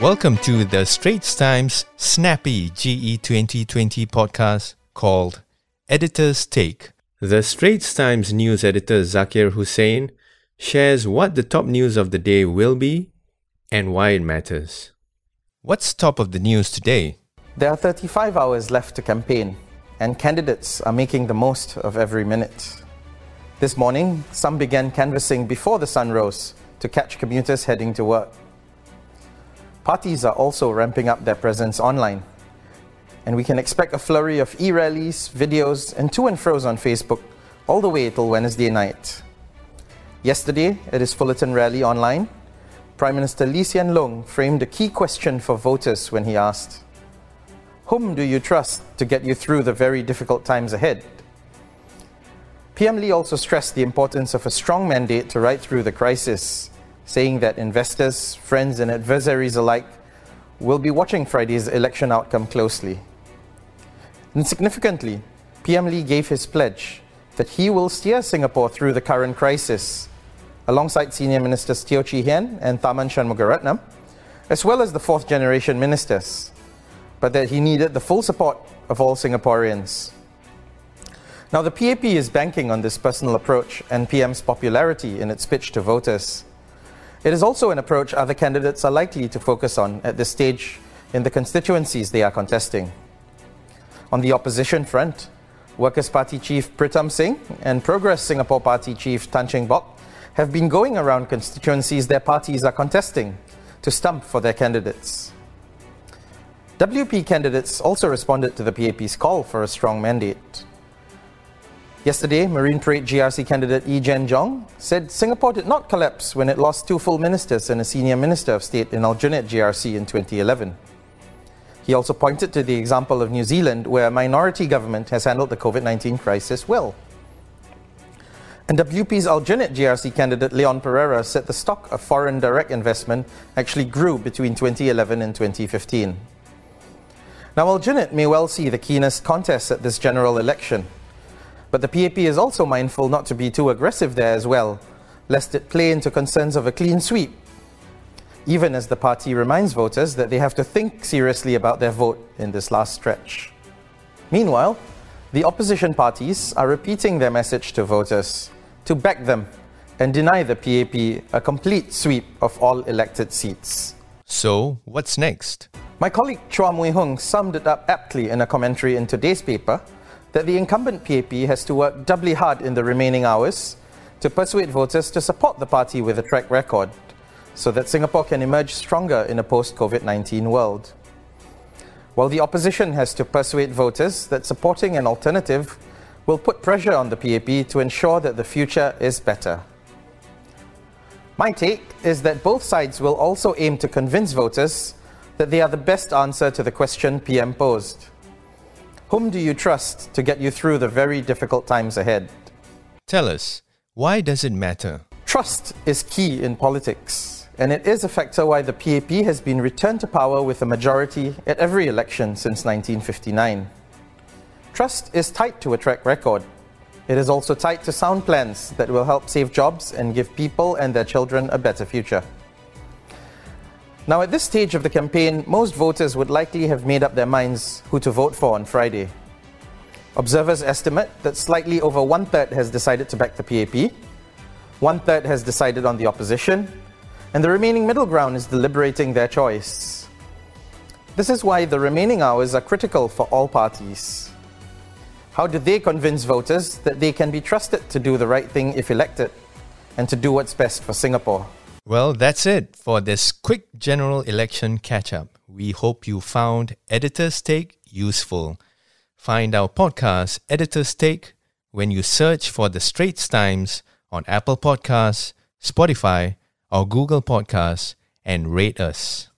Welcome to the Straits Times Snappy GE 2020 podcast called Editor's Take. The Straits Times news editor Zakir Hussain shares what the top news of the day will be and why it matters. What's top of the news today? There are 35 hours left to campaign, and candidates are making the most of every minute. This morning, some began canvassing before the sun rose to catch commuters heading to work. Parties are also ramping up their presence online. And we can expect a flurry of e rallies, videos, and to and fro's on Facebook all the way till Wednesday night. Yesterday, at his Fullerton rally online, Prime Minister Lee Hsien Loong framed a key question for voters when he asked, Whom do you trust to get you through the very difficult times ahead? PM Lee also stressed the importance of a strong mandate to ride through the crisis saying that investors, friends, and adversaries alike will be watching Friday's election outcome closely. And significantly, PM Lee gave his pledge that he will steer Singapore through the current crisis, alongside senior ministers Teo Chee Hean and Tharman Shanmugaratnam, as well as the fourth generation ministers, but that he needed the full support of all Singaporeans. Now, the PAP is banking on this personal approach and PM's popularity in its pitch to voters. It is also an approach other candidates are likely to focus on at this stage in the constituencies they are contesting. On the opposition front, Workers' Party Chief Pritam Singh and Progress Singapore Party Chief Tan Cheng Bock have been going around constituencies their parties are contesting to stump for their candidates. WP candidates also responded to the PAP's call for a strong mandate. Yesterday, Marine Parade GRC candidate Yee Jenn Jong said Singapore did not collapse when it lost two full ministers and a senior minister of state in Aljunied GRC in 2011. He also pointed to the example of New Zealand, where a minority government has handled the COVID 19 crisis well. And WP's Aljunied GRC candidate Leon Perera said the stock of foreign direct investment actually grew between 2011 and 2015. Now, Aljunied may well see the keenest contest at this general election. But the PAP is also mindful not to be too aggressive there as well, lest it play into concerns of a clean sweep, even as the party reminds voters that they have to think seriously about their vote in this last stretch. Meanwhile, the opposition parties are repeating their message to voters to back them and deny the PAP a complete sweep of all elected seats. So, what's next? My colleague Chua Mui Hoong summed it up aptly in a commentary in today's paper that the incumbent PAP has to work doubly hard in the remaining hours to persuade voters to support the party with a track record so that Singapore can emerge stronger in a post COVID 19 world. While the opposition has to persuade voters that supporting an alternative will put pressure on the PAP to ensure that the future is better. My take is that both sides will also aim to convince voters that they are the best answer to the question PM posed. Whom do you trust to get you through the very difficult times ahead? Tell us, why does it matter? Trust is key in politics, and it is a factor why the PAP has been returned to power with a majority at every election since 1959. Trust is tied to a track record. It is also tied to sound plans that will help save jobs and give people and their children a better future. Now, at this stage of the campaign, most voters would likely have made up their minds who to vote for on Friday. Observers estimate that slightly over one third has decided to back the PAP, one third has decided on the opposition, and the remaining middle ground is deliberating their choice. This is why the remaining hours are critical for all parties. How do they convince voters that they can be trusted to do the right thing if elected and to do what's best for Singapore? Well, that's it for this quick general election catch up. We hope you found Editor's Take useful. Find our podcast, Editor's Take, when you search for the Straits Times on Apple Podcasts, Spotify, or Google Podcasts and rate us.